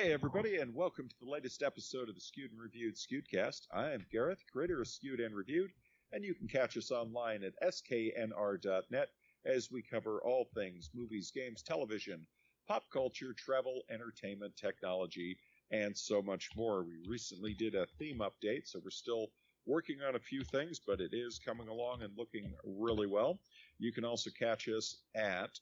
Hey, everybody, and welcome to the latest episode of the Skewed and Reviewed Skewedcast. I am Gareth, creator of Skewed and Reviewed, and you can catch us online at sknr.net as we cover all things movies, games, television, pop culture, travel, entertainment, technology, and so much more. We recently did a theme update, so we're still working on a few things, but it is coming along and looking really well. You can also catch us at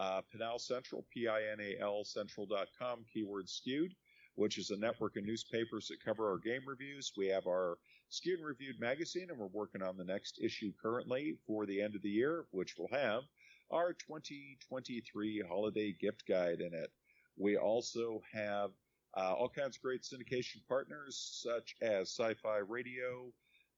uh, Pinal Central, P-I-N-A-L Central.com, keyword skewed, which is a network of newspapers that cover our game reviews. We have our Skewed and Reviewed magazine, and we're working on the next issue currently for the end of the year, which will have our 2023 holiday gift guide in it. We also have uh, all kinds of great syndication partners, such as Sci Fi Radio,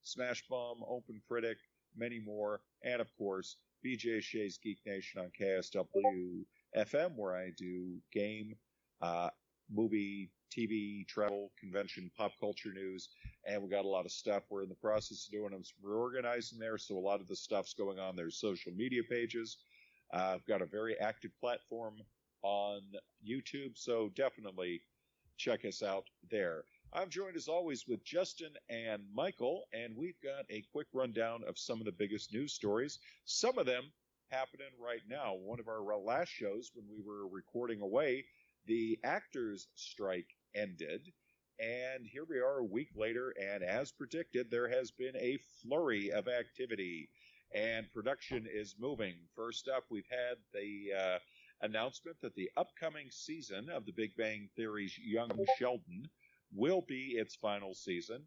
Smash Bomb, Open Critic, many more, and of course, BJ Shea's Geek Nation on KSW FM, where I do game, uh, movie, TV, travel, convention, pop culture news, and we got a lot of stuff. We're in the process of doing some reorganizing there, so a lot of the stuff's going on. There's social media pages. Uh, I've got a very active platform on YouTube, so definitely check us out there. I'm joined as always with Justin and Michael, and we've got a quick rundown of some of the biggest news stories. Some of them happening right now. One of our last shows, when we were recording away, the actors' strike ended. And here we are a week later, and as predicted, there has been a flurry of activity, and production is moving. First up, we've had the uh, announcement that the upcoming season of The Big Bang Theory's Young Sheldon will be its final season.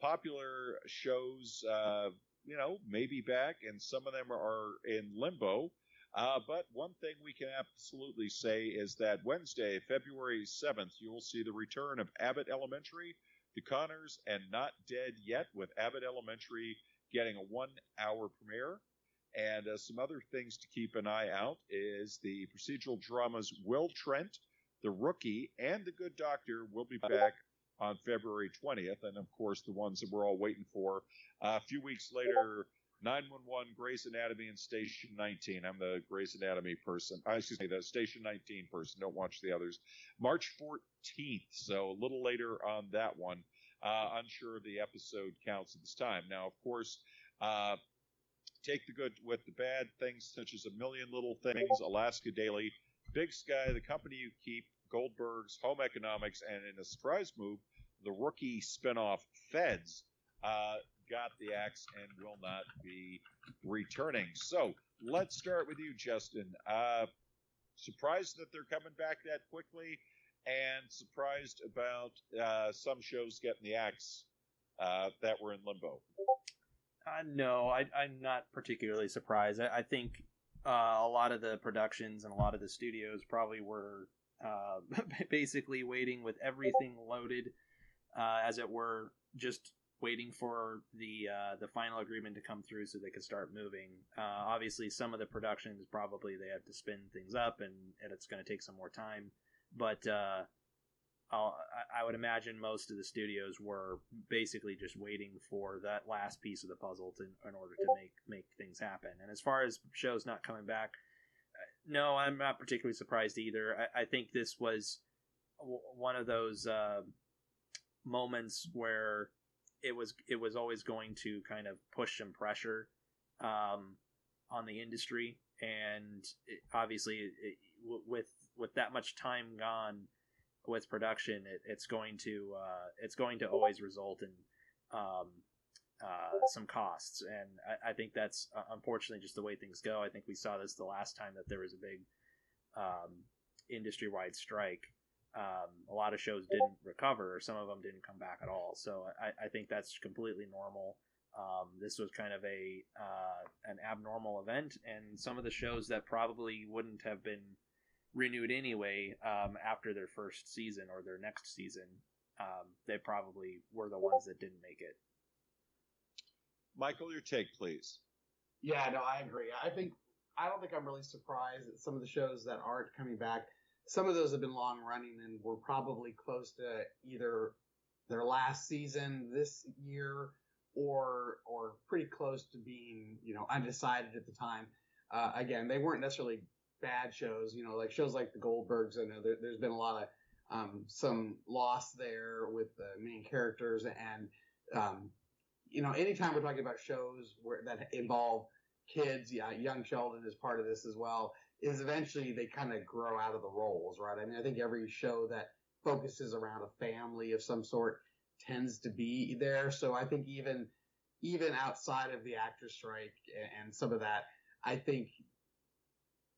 Popular shows, uh, you know, may be back, and some of them are in limbo. Uh, but one thing we can absolutely say is that Wednesday, February 7th, you will see the return of Abbott Elementary The Connors and Not Dead Yet, with Abbott Elementary getting a one hour premiere. And uh, some other things to keep an eye out is the procedural dramas Will Trent, The Rookie, and The Good Doctor will be back on February 20th, and of course the ones that we're all waiting for. Uh, a few weeks later, 911, Grey's Anatomy, and Station 19. I'm the Grey's Anatomy person. Uh, excuse me, the Station 19 person. Don't watch the others. March 14th, so a little later on that one. Uh, unsure of the episode counts at this time. Now, of course, uh, take the good with the bad. Things such as A Million Little Things, Alaska Daily, Big Sky, The Company You Keep, Goldberg's, Home Economics, and in a surprise move, the rookie spinoff Feds uh, got the axe and will not be returning. So let's start with you, Justin. Uh, surprised that they're coming back that quickly, and surprised about uh, some shows getting the axe uh, that were in limbo. Uh, no, I, am not particularly surprised. I, I think uh, a lot of the productions and a lot of the studios probably were uh, basically waiting with everything loaded, uh, as it were, just waiting for the uh, the final agreement to come through so they could start moving. Uh, obviously, some of the productions probably they have to spin things up, and, and it's going to take some more time. But uh, i would imagine most of the studios were basically just waiting for that last piece of the puzzle to, in order to make make things happen. And as far as shows not coming back, no, I'm not particularly surprised either. I, I think this was w- one of those uh, moments where it was it was always going to kind of push some pressure um, on the industry, and it, obviously, it, with with that much time gone with production, it, it's going to uh, it's going to always result in um, uh, some costs, and I, I think that's uh, unfortunately just the way things go. I think we saw this the last time that there was a big um, industry-wide strike. Um, a lot of shows didn't recover, or some of them didn't come back at all. So I, I think that's completely normal. Um, this was kind of a uh, an abnormal event, and some of the shows that probably wouldn't have been renewed anyway um, after their first season or their next season, um, they probably were the ones that didn't make it. Michael, your take, please. Yeah, no, I agree. I think I don't think I'm really surprised that some of the shows that aren't coming back, some of those have been long running and were probably close to either their last season this year or or pretty close to being you know undecided at the time. Uh, again, they weren't necessarily bad shows. You know, like shows like the Goldbergs. I know there, has been a lot of um, some loss there with the main characters, and um, you know, anytime we're talking about shows where that involve kids, yeah, young Sheldon is part of this as well. Is eventually they kind of grow out of the roles, right? I mean, I think every show that focuses around a family of some sort tends to be there. So I think even even outside of the actor strike and some of that, I think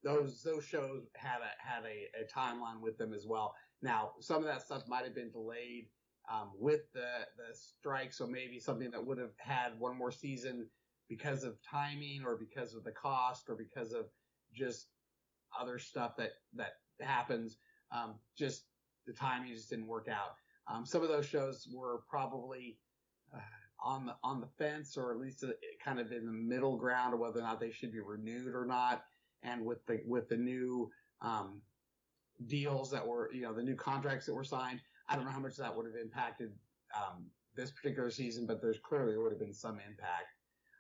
those those shows had a had a, a timeline with them as well. Now, some of that stuff might have been delayed um, with the the strike, so maybe something that would have had one more season because of timing or because of the cost or because of just other stuff that that happens. Um, just the timing just didn't work out. Um, some of those shows were probably uh, on the on the fence, or at least uh, kind of in the middle ground of whether or not they should be renewed or not. And with the with the new um, deals that were, you know, the new contracts that were signed, I don't know how much that would have impacted um, this particular season, but there's clearly would have been some impact.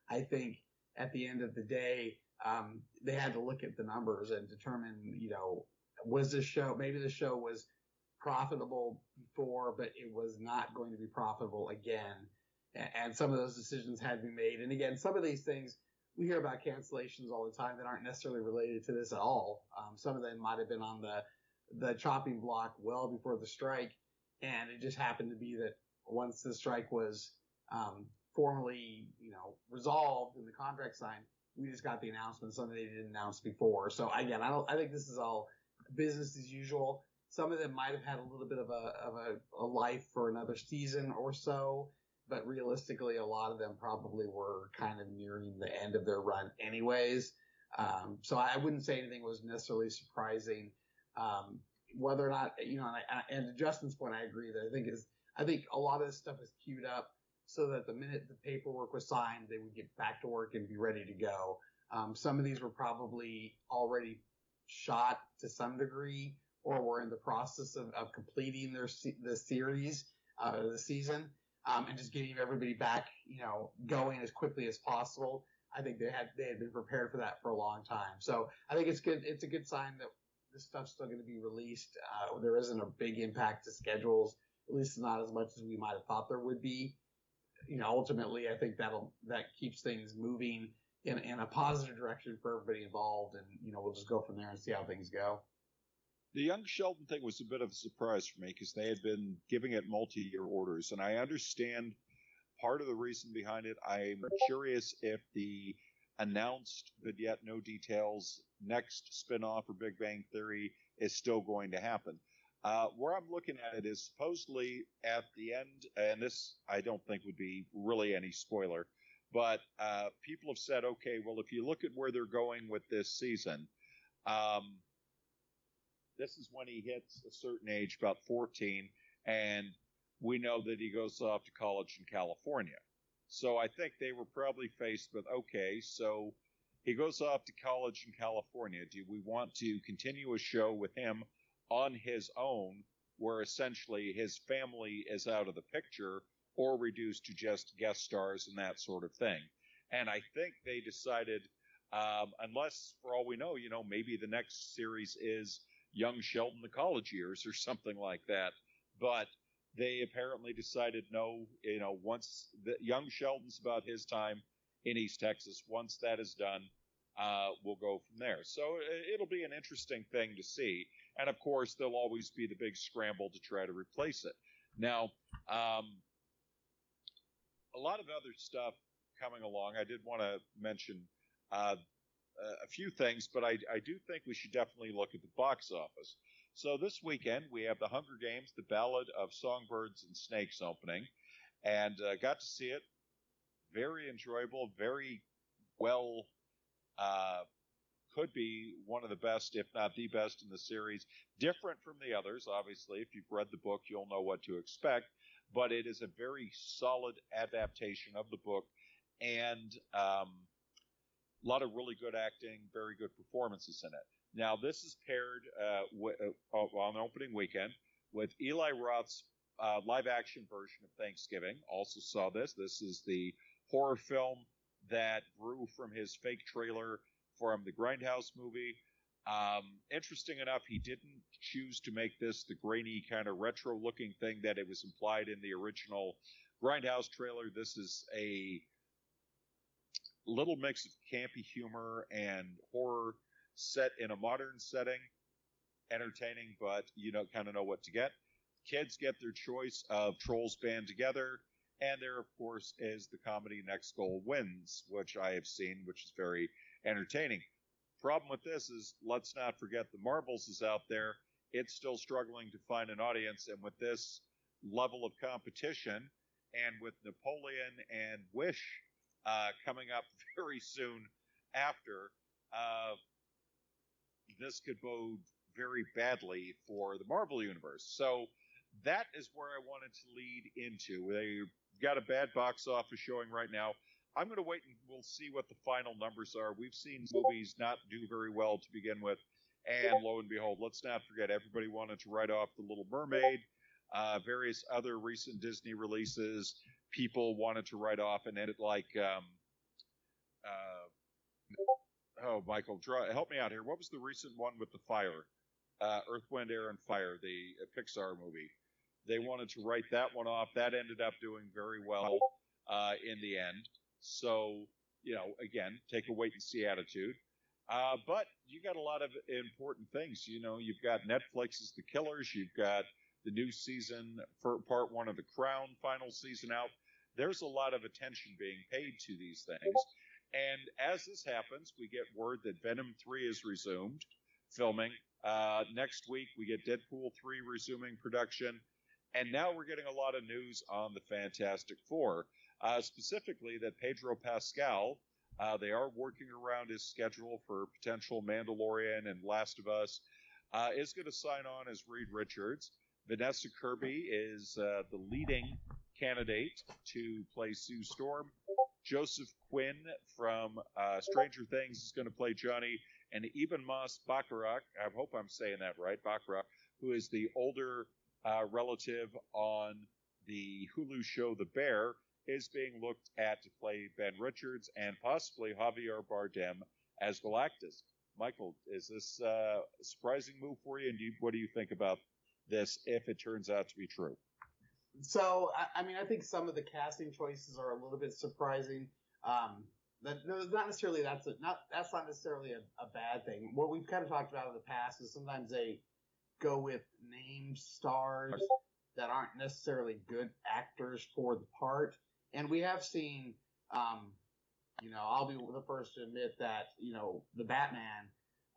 I think at the end of the day, um, they had to look at the numbers and determine, you know, was this show maybe the show was profitable before, but it was not going to be profitable again. And some of those decisions had to be made. And again, some of these things we hear about cancellations all the time that aren't necessarily related to this at all. Um, some of them might have been on the the chopping block well before the strike, and it just happened to be that once the strike was um, formally, you know, resolved and the contract signed, we just got the announcement, something they didn't announce before. So again, I don't, I think this is all business as usual. Some of them might have had a little bit of a of a, a life for another season or so, but realistically, a lot of them probably were kind of nearing the end of their run, anyways. Um, so I wouldn't say anything was necessarily surprising. Um, whether or not you know, and, I, and to Justin's point, I agree that I think is I think a lot of this stuff is queued up so that the minute the paperwork was signed, they would get back to work and be ready to go. Um, some of these were probably already shot to some degree or were in the process of, of completing their the series, uh, the season, um, and just getting everybody back, you know, going as quickly as possible. I think they had they had been prepared for that for a long time. So I think it's good. It's a good sign that this stuff's still going to be released. Uh, there isn't a big impact to schedules, at least not as much as we might have thought there would be. You know, ultimately, I think that'll that keeps things moving in in a positive direction for everybody involved, and you know, we'll just go from there and see how things go. The young Sheldon thing was a bit of a surprise for me because they had been giving it multi-year orders, and I understand part of the reason behind it. I'm curious if the announced but yet no details next spinoff or Big Bang Theory is still going to happen. Uh, where I'm looking at it is supposedly at the end, and this I don't think would be really any spoiler, but uh, people have said, okay, well, if you look at where they're going with this season, um, this is when he hits a certain age, about 14, and we know that he goes off to college in California. So I think they were probably faced with okay, so he goes off to college in California. Do we want to continue a show with him on his own, where essentially his family is out of the picture, or reduced to just guest stars and that sort of thing? And I think they decided, um, unless for all we know, you know, maybe the next series is young Sheldon the college years or something like that. But they apparently decided no, you know, once the young Sheldon's about his time in East Texas, once that is done, uh, we'll go from there. So uh, it'll be an interesting thing to see. And of course, there'll always be the big scramble to try to replace it. Now, um, a lot of other stuff coming along. I did want to mention uh, a few things, but I, I do think we should definitely look at the box office. So this weekend we have the Hunger Games: The Ballad of Songbirds and Snakes opening, and uh, got to see it. Very enjoyable, very well. Uh, could be one of the best, if not the best, in the series. Different from the others, obviously. If you've read the book, you'll know what to expect. But it is a very solid adaptation of the book, and um, a lot of really good acting, very good performances in it. Now, this is paired uh, w- uh, on opening weekend with Eli Roth's uh, live action version of Thanksgiving. Also saw this. This is the horror film that grew from his fake trailer from the Grindhouse movie. Um, interesting enough, he didn't choose to make this the grainy kind of retro looking thing that it was implied in the original Grindhouse trailer. This is a little mix of campy humor and horror set in a modern setting. Entertaining, but you don't kind of know what to get. Kids get their choice of trolls band together, and there, of course, is the comedy Next Goal Wins, which I have seen, which is very entertaining. Problem with this is, let's not forget the Marvels is out there. It's still struggling to find an audience, and with this level of competition, and with Napoleon and Wish uh, coming up very soon after, uh, this could bode very badly for the Marvel Universe. So that is where I wanted to lead into. They got a bad box office showing right now. I'm going to wait and we'll see what the final numbers are. We've seen movies not do very well to begin with, and lo and behold, let's not forget everybody wanted to write off The Little Mermaid. Uh, various other recent Disney releases, people wanted to write off and end it like, um, uh, oh, Michael, draw, help me out here. What was the recent one with the fire? Uh, Earth, Wind, Air, and Fire, the uh, Pixar movie. They wanted to write that one off. That ended up doing very well uh, in the end. So, you know, again, take a wait and see attitude. Uh, but you got a lot of important things. You know, you've got Netflix's The Killers. You've got the new season for part one of The Crown final season out. There's a lot of attention being paid to these things. And as this happens, we get word that Venom 3 is resumed filming. Uh, next week, we get Deadpool 3 resuming production. And now we're getting a lot of news on the Fantastic Four, uh, specifically that Pedro Pascal, uh, they are working around his schedule for potential Mandalorian and Last of Us, uh, is going to sign on as Reed Richards. Vanessa Kirby is uh, the leading candidate to play Sue Storm. Joseph Quinn from uh, Stranger Things is going to play Johnny, and Ebon Moss-Bachrach, I hope I'm saying that right, Bachrach, who is the older uh, relative on the Hulu show The Bear, is being looked at to play Ben Richards and possibly Javier Bardem as Galactus. Michael, is this uh, a surprising move for you? And do you, what do you think about this if it turns out to be true? So, I, mean, I think some of the casting choices are a little bit surprising. Um, that not necessarily that's a, not that's not necessarily a, a bad thing. What we've kind of talked about in the past is sometimes they go with named stars that aren't necessarily good actors for the part, and we have seen. Um, you know, I'll be the first to admit that you know the Batman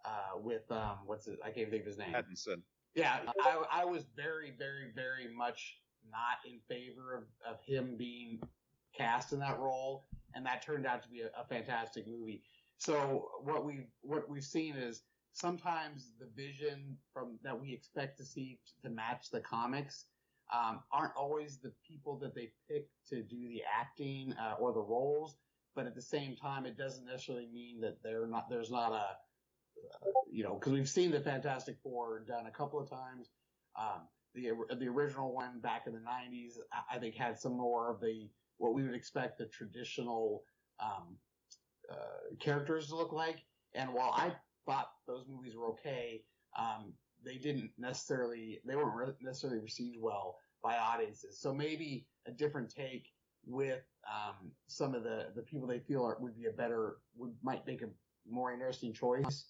uh, with um, what's it? I can't think of his name. Pattinson. Yeah, I, I was very, very, very much not in favor of, of him being cast in that role, and that turned out to be a, a fantastic movie. So what we what we've seen is sometimes the vision from that we expect to see to match the comics um, aren't always the people that they pick to do the acting uh, or the roles, but at the same time, it doesn't necessarily mean that they're not there's not a uh, you know because we've seen the Fantastic Four done a couple of times. Um, the the original one back in the '90s, I think, had some more of the what we would expect the traditional um, uh, characters to look like. And while I thought those movies were okay, um, they didn't necessarily they weren't re- necessarily received well by audiences. So maybe a different take with um, some of the the people they feel are, would be a better would might make a more interesting choice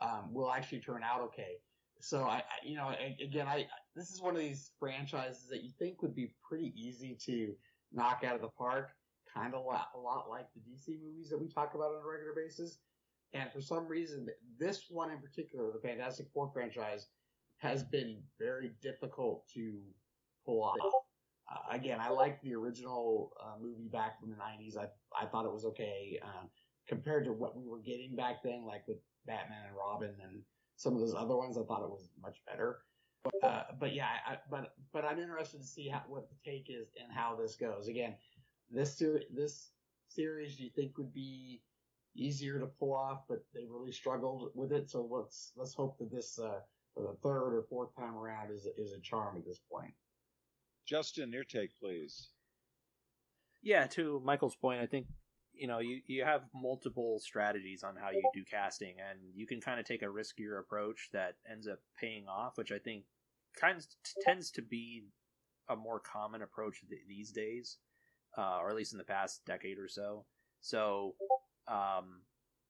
um, will actually turn out okay. So I, I you know again I this is one of these franchises that you think would be pretty easy to knock out of the park, kind of a lot, a lot like the DC movies that we talk about on a regular basis. And for some reason, this one in particular, the Fantastic Four franchise, has been very difficult to pull off. Uh, again, I liked the original uh, movie back from the '90s. I I thought it was okay um, compared to what we were getting back then, like with Batman and Robin and some of those other ones. I thought it was much better. Uh, but yeah, I, but but I'm interested to see how what the take is and how this goes. Again, this ser- this series do you think would be easier to pull off, but they really struggled with it. So let's let's hope that this uh, for the third or fourth time around is is a charm at this point. Justin, your take, please. Yeah, to Michael's point, I think you know you, you have multiple strategies on how you do casting and you can kind of take a riskier approach that ends up paying off which i think kind of tends to be a more common approach th- these days uh, or at least in the past decade or so so um,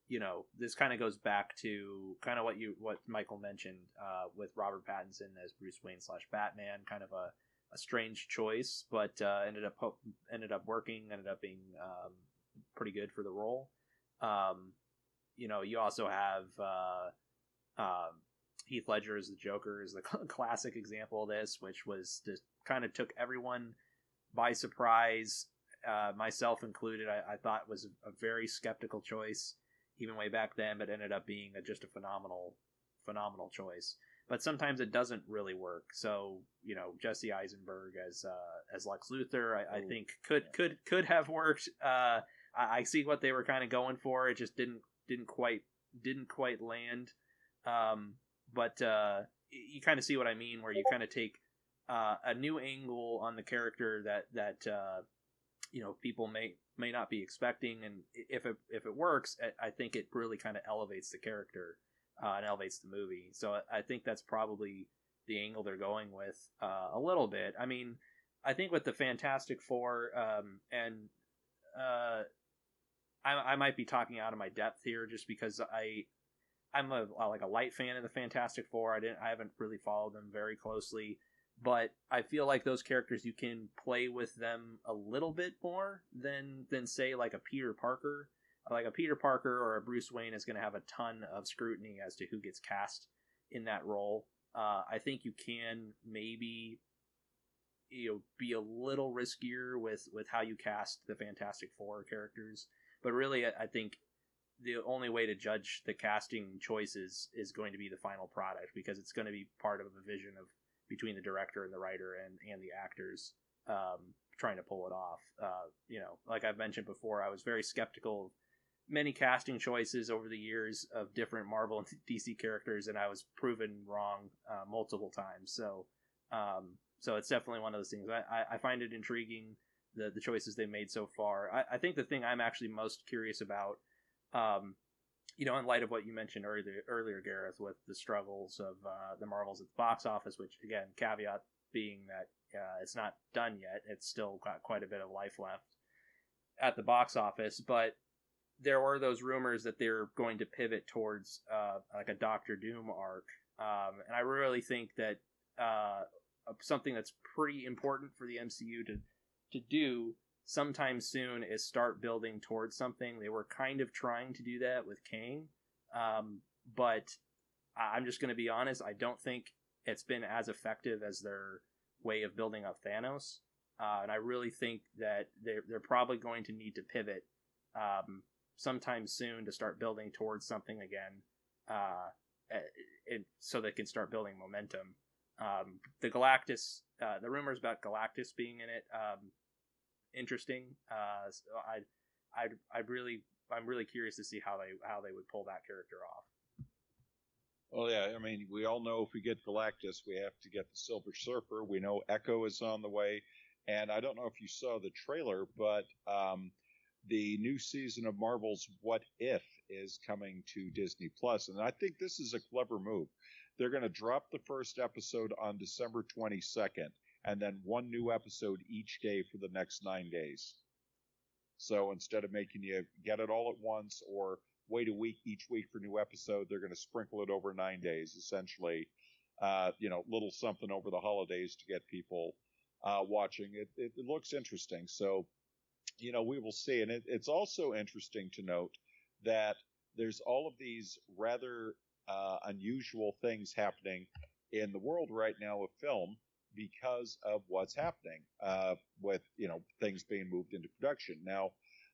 you know this kind of goes back to kind of what you what michael mentioned uh, with robert pattinson as bruce wayne slash batman kind of a, a strange choice but uh, ended up ended up working ended up being um, pretty good for the role. Um, you know, you also have uh, um, Heath Ledger as the Joker is the classic example of this, which was just kind of took everyone by surprise, uh, myself included. I, I, thought was a, very skeptical choice even way back then, but ended up being a, just a phenomenal, phenomenal choice. But sometimes it doesn't really work. So you know, Jesse Eisenberg as uh, as Lex Luthor, I, I think could could could have worked. Uh, I, I see what they were kind of going for. It just didn't didn't quite didn't quite land. Um, but uh, you kind of see what I mean, where you kind of take uh, a new angle on the character that that uh, you know people may may not be expecting, and if it if it works, I think it really kind of elevates the character uh, and elevates the movie. So I think that's probably the angle they're going with uh, a little bit. I mean, I think with the Fantastic Four um, and uh, I, I might be talking out of my depth here just because I I'm a like a light fan of the Fantastic Four. I didn't I haven't really followed them very closely, but I feel like those characters you can play with them a little bit more than than say like a Peter Parker. Like a Peter Parker or a Bruce Wayne is going to have a ton of scrutiny as to who gets cast in that role. Uh, I think you can maybe you know be a little riskier with with how you cast the Fantastic Four characters but really, I think the only way to judge the casting choices is going to be the final product because it's going to be part of a vision of between the director and the writer and and the actors um, trying to pull it off. Uh, you know, like I've mentioned before, I was very skeptical of many casting choices over the years of different Marvel and DC characters, and I was proven wrong uh, multiple times. So, um, so it's definitely one of those things. I, I find it intriguing the the choices they made so far. I, I think the thing I'm actually most curious about, um, you know, in light of what you mentioned earlier, earlier Gareth, with the struggles of uh, the Marvels at the box office, which again, caveat being that uh, it's not done yet. It's still got quite a bit of life left at the box office, but there were those rumors that they're going to pivot towards uh, like a Doctor Doom arc, um, and I really think that uh, something that's pretty important for the MCU to to do sometime soon is start building towards something. They were kind of trying to do that with Kang, um, but I'm just going to be honest. I don't think it's been as effective as their way of building up Thanos, uh, and I really think that they're they're probably going to need to pivot um, sometime soon to start building towards something again, uh, it, so they can start building momentum. Um, the Galactus, uh, the rumors about Galactus being in it, um, interesting. Uh, so I, I, I really, I'm really curious to see how they how they would pull that character off. Well, yeah, I mean, we all know if we get Galactus, we have to get the Silver Surfer. We know Echo is on the way, and I don't know if you saw the trailer, but um, the new season of Marvel's What If is coming to Disney Plus, and I think this is a clever move. They're going to drop the first episode on December 22nd, and then one new episode each day for the next nine days. So instead of making you get it all at once or wait a week each week for a new episode, they're going to sprinkle it over nine days, essentially. Uh, you know, little something over the holidays to get people uh, watching. It, it, it, looks interesting. So, you know, we will see. And it, it's also interesting to note that there's all of these rather uh, unusual things happening in the world right now of film because of what's happening uh, with you know things being moved into production. Now,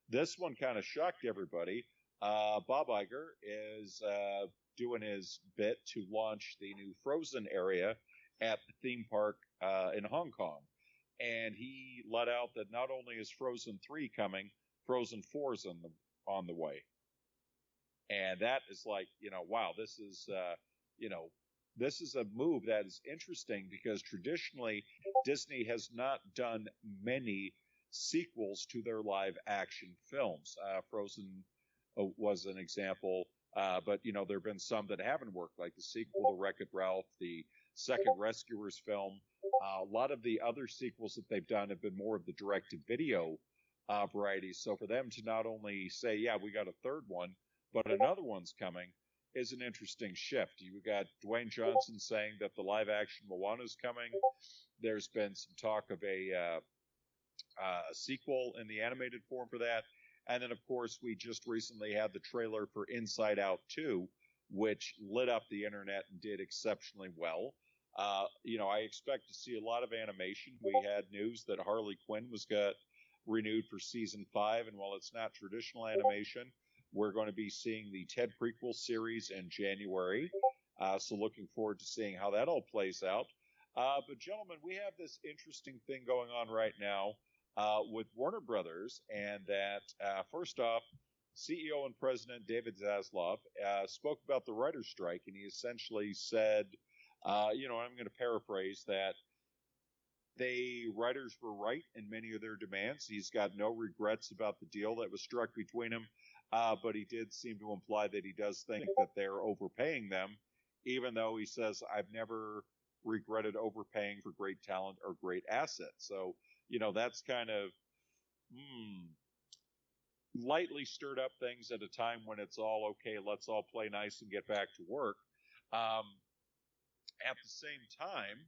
this one kind of shocked everybody. Uh, Bob Iger is uh, doing his bit to launch the new Frozen area at the theme park uh, in Hong Kong, and he let out that not only is Frozen three coming, Frozen four is on the on the way and that is like you know wow this is uh, you know this is a move that is interesting because traditionally Disney has not done many sequels to their live action films. Uh, Frozen uh, was an example, uh, but you know there have been some that haven't worked, like the sequel to Wreck It Ralph, the second Rescuers film. Uh, a lot of the other sequels that they've done have been more of the direct-to-video uh, variety. So for them to not only say, "Yeah, we got a third one," but another one's coming, is an interesting shift. You got Dwayne Johnson saying that the live-action Moana is coming. There's been some talk of a uh, uh, a sequel in the animated form for that. And then, of course, we just recently had the trailer for Inside Out 2, which lit up the internet and did exceptionally well. Uh, you know, I expect to see a lot of animation. We had news that Harley Quinn was got renewed for season five, and while it's not traditional animation, we're going to be seeing the Ted prequel series in January. Uh, so looking forward to seeing how that all plays out. Uh, but gentlemen, we have this interesting thing going on right now uh, with Warner Brothers, and that uh, first off, CEO and President David Zaslav uh, spoke about the writer's strike, and he essentially said, uh, you know, I'm going to paraphrase that they writers were right in many of their demands. He's got no regrets about the deal that was struck between them, uh, but he did seem to imply that he does think that they're overpaying them, even though he says I've never regretted overpaying for great talent or great assets. So you know, that's kind of hmm, lightly stirred up things at a time when it's all okay, let's all play nice and get back to work. Um, at the same time,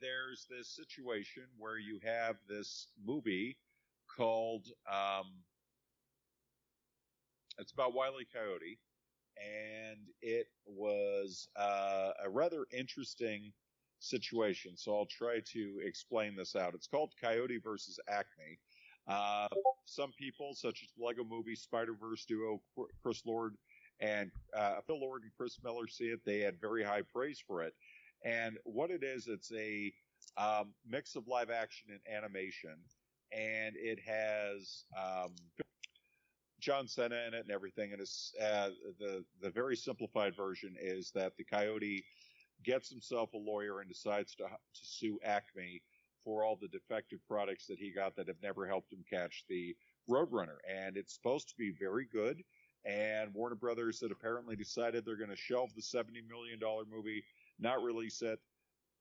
there's this situation where you have this movie called um, it's about Wiley. Coyote, and it was uh, a rather interesting situation. So I'll try to explain this out. It's called Coyote versus Acme. Uh, some people, such as the Lego Movie Spider Verse duo Chris Lord and uh, Phil Lord and Chris Miller, see it. They had very high praise for it. And what it is, it's a um, mix of live action and animation, and it has um, John Cena in it and everything. And it's uh, the the very simplified version is that the coyote gets himself a lawyer and decides to, to sue Acme for all the defective products that he got that have never helped him catch the Roadrunner. And it's supposed to be very good. And Warner Brothers had apparently decided they're going to shelve the $70 million movie, not release it,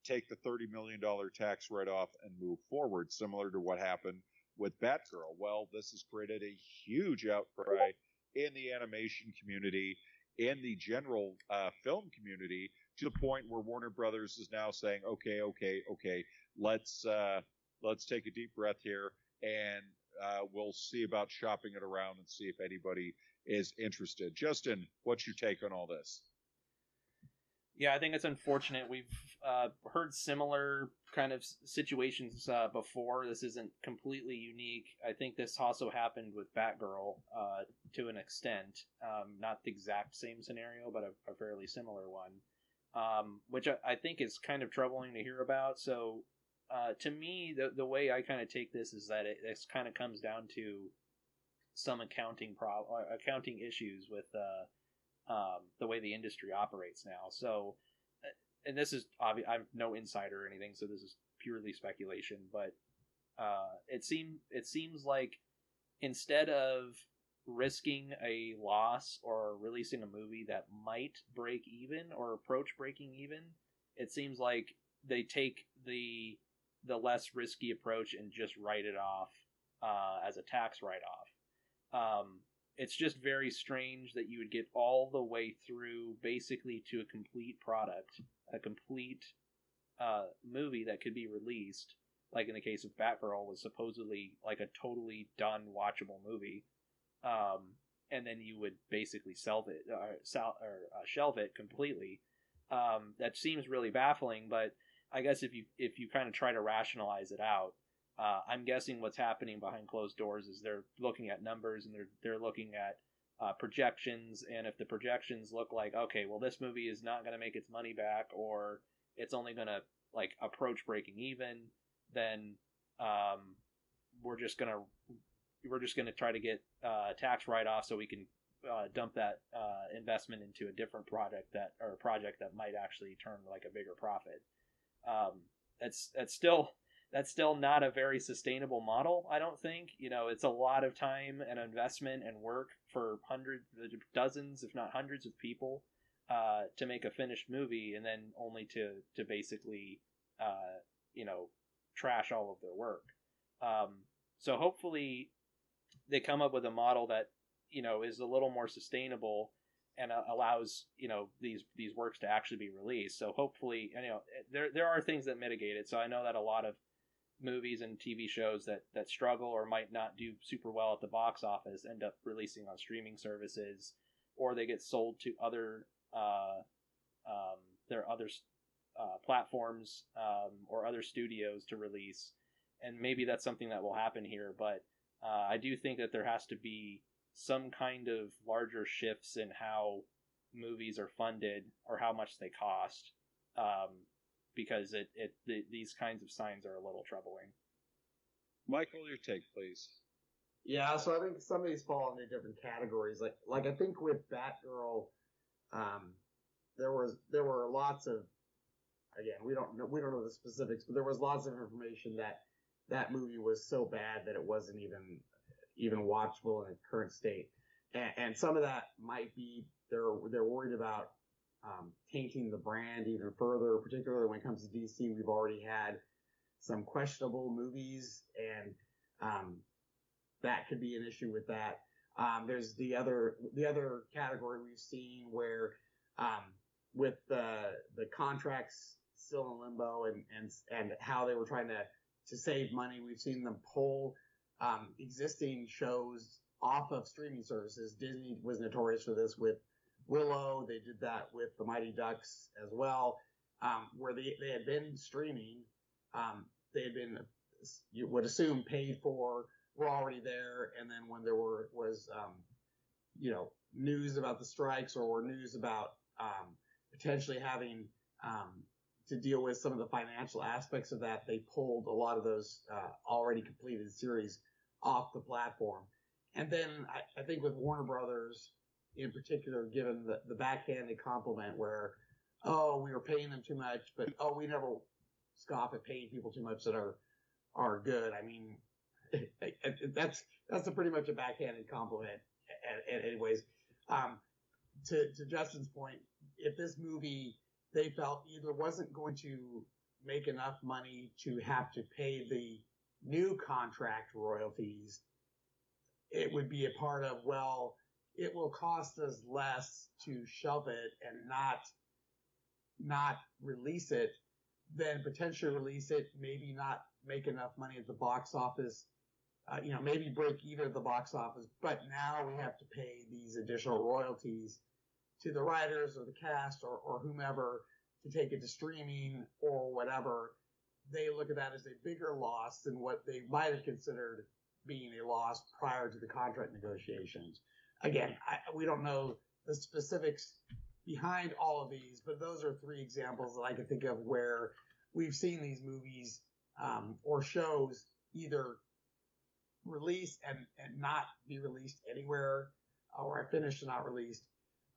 take the $30 million tax write off, and move forward, similar to what happened with Batgirl. Well, this has created a huge outcry in the animation community, in the general uh, film community, to the point where Warner Brothers is now saying, okay, okay, okay, let's uh, let's take a deep breath here, and uh, we'll see about shopping it around and see if anybody is interested. Justin, what's your take on all this? Yeah, I think it's unfortunate. We've uh, heard similar kind of situations uh, before. This isn't completely unique. I think this also happened with Batgirl uh, to an extent. Um, not the exact same scenario, but a, a fairly similar one um, which I, I, think is kind of troubling to hear about. So, uh, to me, the the way I kind of take this is that it this kind of comes down to some accounting pro- uh, accounting issues with uh, um, the way the industry operates now. So, uh, and this is obvious. I'm no insider or anything, so this is purely speculation. But uh, it seems it seems like instead of risking a loss or releasing a movie that might break even or approach breaking even, it seems like they take the the less risky approach and just write it off uh, as a tax write off. Um, it's just very strange that you would get all the way through basically to a complete product, a complete uh, movie that could be released. Like in the case of Batgirl, was supposedly like a totally done watchable movie um, and then you would basically sell it or, sell, or uh, shelve it completely. Um, that seems really baffling, but I guess if you if you kind of try to rationalize it out, uh, I'm guessing what's happening behind closed doors is they're looking at numbers and they're they're looking at uh, projections, and if the projections look like okay, well this movie is not going to make its money back, or it's only going to like approach breaking even, then um, we're just going to we're just going to try to get uh, tax write off so we can uh, dump that uh, investment into a different product that or a project that might actually turn like a bigger profit. Um, that's still that's still not a very sustainable model. I don't think. You know, it's a lot of time and investment and work for hundreds, dozens, if not hundreds of people uh, to make a finished movie, and then only to to basically, uh, you know, trash all of their work. Um, so hopefully, they come up with a model that you know is a little more sustainable and uh, allows you know these these works to actually be released. So hopefully, you know, there there are things that mitigate it. So I know that a lot of movies and TV shows that that struggle or might not do super well at the box office end up releasing on streaming services, or they get sold to other uh, um, their other uh, platforms um, or other studios to release, and maybe that's something that will happen here. But uh, I do think that there has to be some kind of larger shifts in how movies are funded or how much they cost. Um, because it, it the, these kinds of signs are a little troubling. Michael, your take, please. Yeah, so I think some of these fall into different categories. Like, like I think with Batgirl, um, there was there were lots of, again, we don't know we don't know the specifics, but there was lots of information that that movie was so bad that it wasn't even even watchable in its current state, and, and some of that might be they're they're worried about um, tainting the brand even further, particularly when it comes to DC. We've already had some questionable movies, and um, that could be an issue with that. Um, there's the other the other category we've seen where um, with the the contracts still in limbo and and and how they were trying to to save money, we've seen them pull um, existing shows off of streaming services. Disney was notorious for this with Willow. They did that with the Mighty Ducks as well, um, where they, they had been streaming. Um, they had been, you would assume, paid for, were already there. And then when there were was, um, you know, news about the strikes or news about um, potentially having um, to deal with some of the financial aspects of that, they pulled a lot of those uh, already completed series off the platform. And then I, I think with Warner Brothers, in particular given the, the backhanded compliment where, oh, we were paying them too much, but oh, we never scoff at paying people too much that are are good. I mean, that's that's pretty much a backhanded compliment. And, anyways, um, to to Justin's point, if this movie they felt either wasn't going to make enough money to have to pay the new contract royalties, it would be a part of well it will cost us less to shelve it and not not release it than potentially release it, maybe not make enough money at the box office, uh, you know, maybe break even at the box office, but now we have to pay these additional royalties to the writers or the cast or, or whomever to take it to streaming or whatever. They look at that as a bigger loss than what they might have considered being a loss prior to the contract negotiations again, I, we don't know the specifics behind all of these, but those are three examples that I can think of where we've seen these movies um, or shows either release and, and not be released anywhere or finished and not released.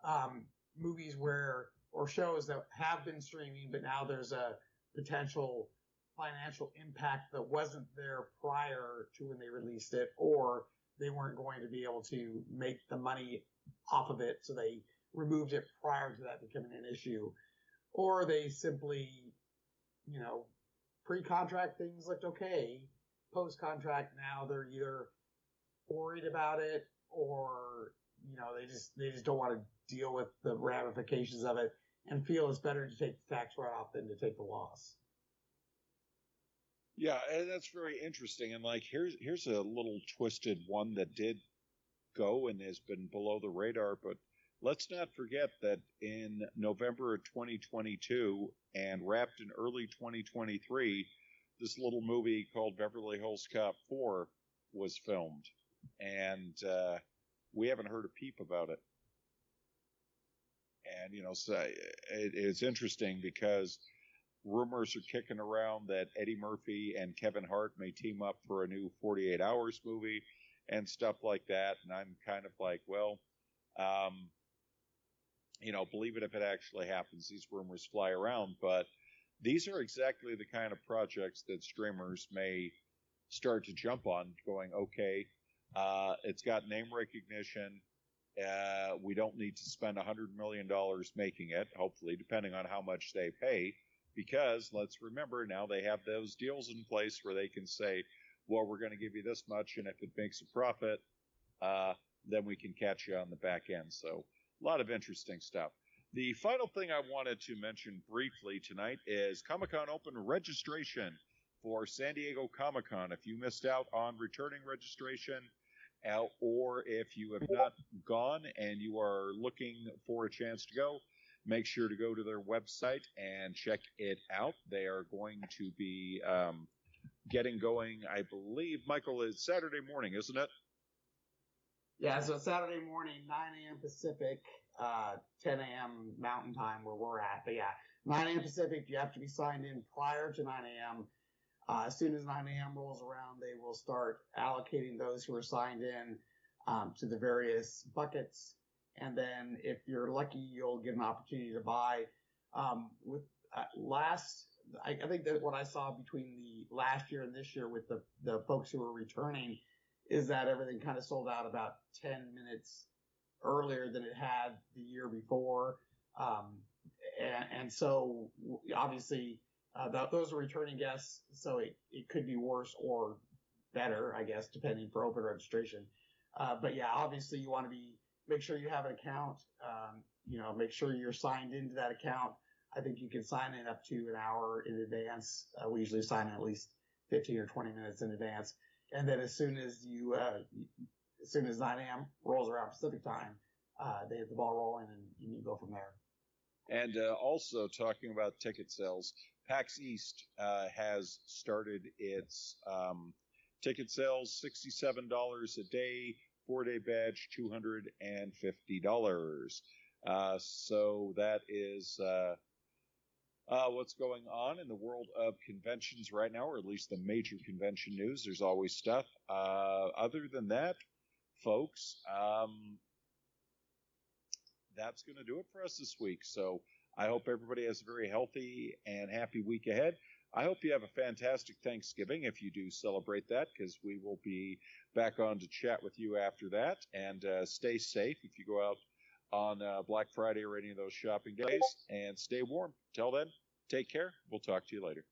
Um, movies where or shows that have been streaming, but now there's a potential financial impact that wasn't there prior to when they released it, or they weren't going to be able to make the money off of it, so they removed it prior to that becoming an issue. Or they simply, you know, pre-contract things looked okay. Post-contract now they're either worried about it or, you know, they just, they just don't want to deal with the ramifications of it and feel it's better to take the tax write-off than to take the loss. Yeah, and that's very interesting. And like, here's here's a little twisted one that did go and has been below the radar. But let's not forget that in November of 2022 and wrapped in early 2023, this little movie called Beverly Hills Cop 4 was filmed, and uh, we haven't heard a peep about it. And you know, so it, it's interesting because rumors are kicking around that Eddie Murphy and Kevin Hart may team up for a new 48 Hours movie and stuff like that. And I'm kind of like, well, um, you know, believe it if it actually happens. These rumors fly around, but these are exactly the kind of projects that streamers may start to jump on, going, okay, uh, it's got name recognition. Uh, we don't need to spend a hundred million dollars making it. Hopefully, depending on how much they pay, because let's remember now they have those deals in place where they can say, well, we're going to give you this much, and if it makes a profit, uh, then we can catch you on the back end. So a lot of interesting stuff. The final thing I wanted to mention briefly tonight is Comic Con Open registration for San Diego Comic Con. If you missed out on returning registration, uh, or if you have not gone and you are looking for a chance to go, make sure to go to their website and check it out. They are going to be um, getting going, I believe, Michael, is Saturday morning, isn't it? Yeah, so Saturday morning, 9 a.m. Pacific, uh, 10 a.m. Mountain Time, where we're at. But yeah, 9 a.m. Pacific, you have to be signed in prior to 9 a.m. Uh, as soon as 9 a.m. rolls around, they will start allocating those who are signed in um, to the various buckets. And then if you're lucky, you'll get an opportunity to buy. Um, with uh, last, I, I, think that what I saw between the last year and this year with the, the folks who were returning is that everything kind of sold out about 10 minutes earlier than it had the year before. Um, and, and, so obviously uh, th- those are returning guests, so it, it could be worse or better, I guess, depending for open registration. Uh, but yeah, obviously you want to be make sure you have an account. Um, you know, make sure you're signed into that account. I think you can sign in up to an hour in advance. Uh, we usually sign in at least 15 or 20 minutes in advance. And then as soon as you, uh, as soon as 9 a.m. rolls around Pacific time, uh, they hit the ball rolling and you go from there. And uh, also talking about ticket sales, PAX East uh, has started its um, ticket sales, $67 a day, four day badge, $250. Uh, so that is uh, uh, what's going on in the world of conventions right now, or at least the major convention news. There's always stuff. Uh, other than that, folks, um, that's going to do it for us this week. So I hope everybody has a very healthy and happy week ahead. I hope you have a fantastic Thanksgiving if you do celebrate that, because we will be back on to chat with you after that. And uh, stay safe if you go out on uh, Black Friday or any of those shopping days, and stay warm. Till then, take care. We'll talk to you later.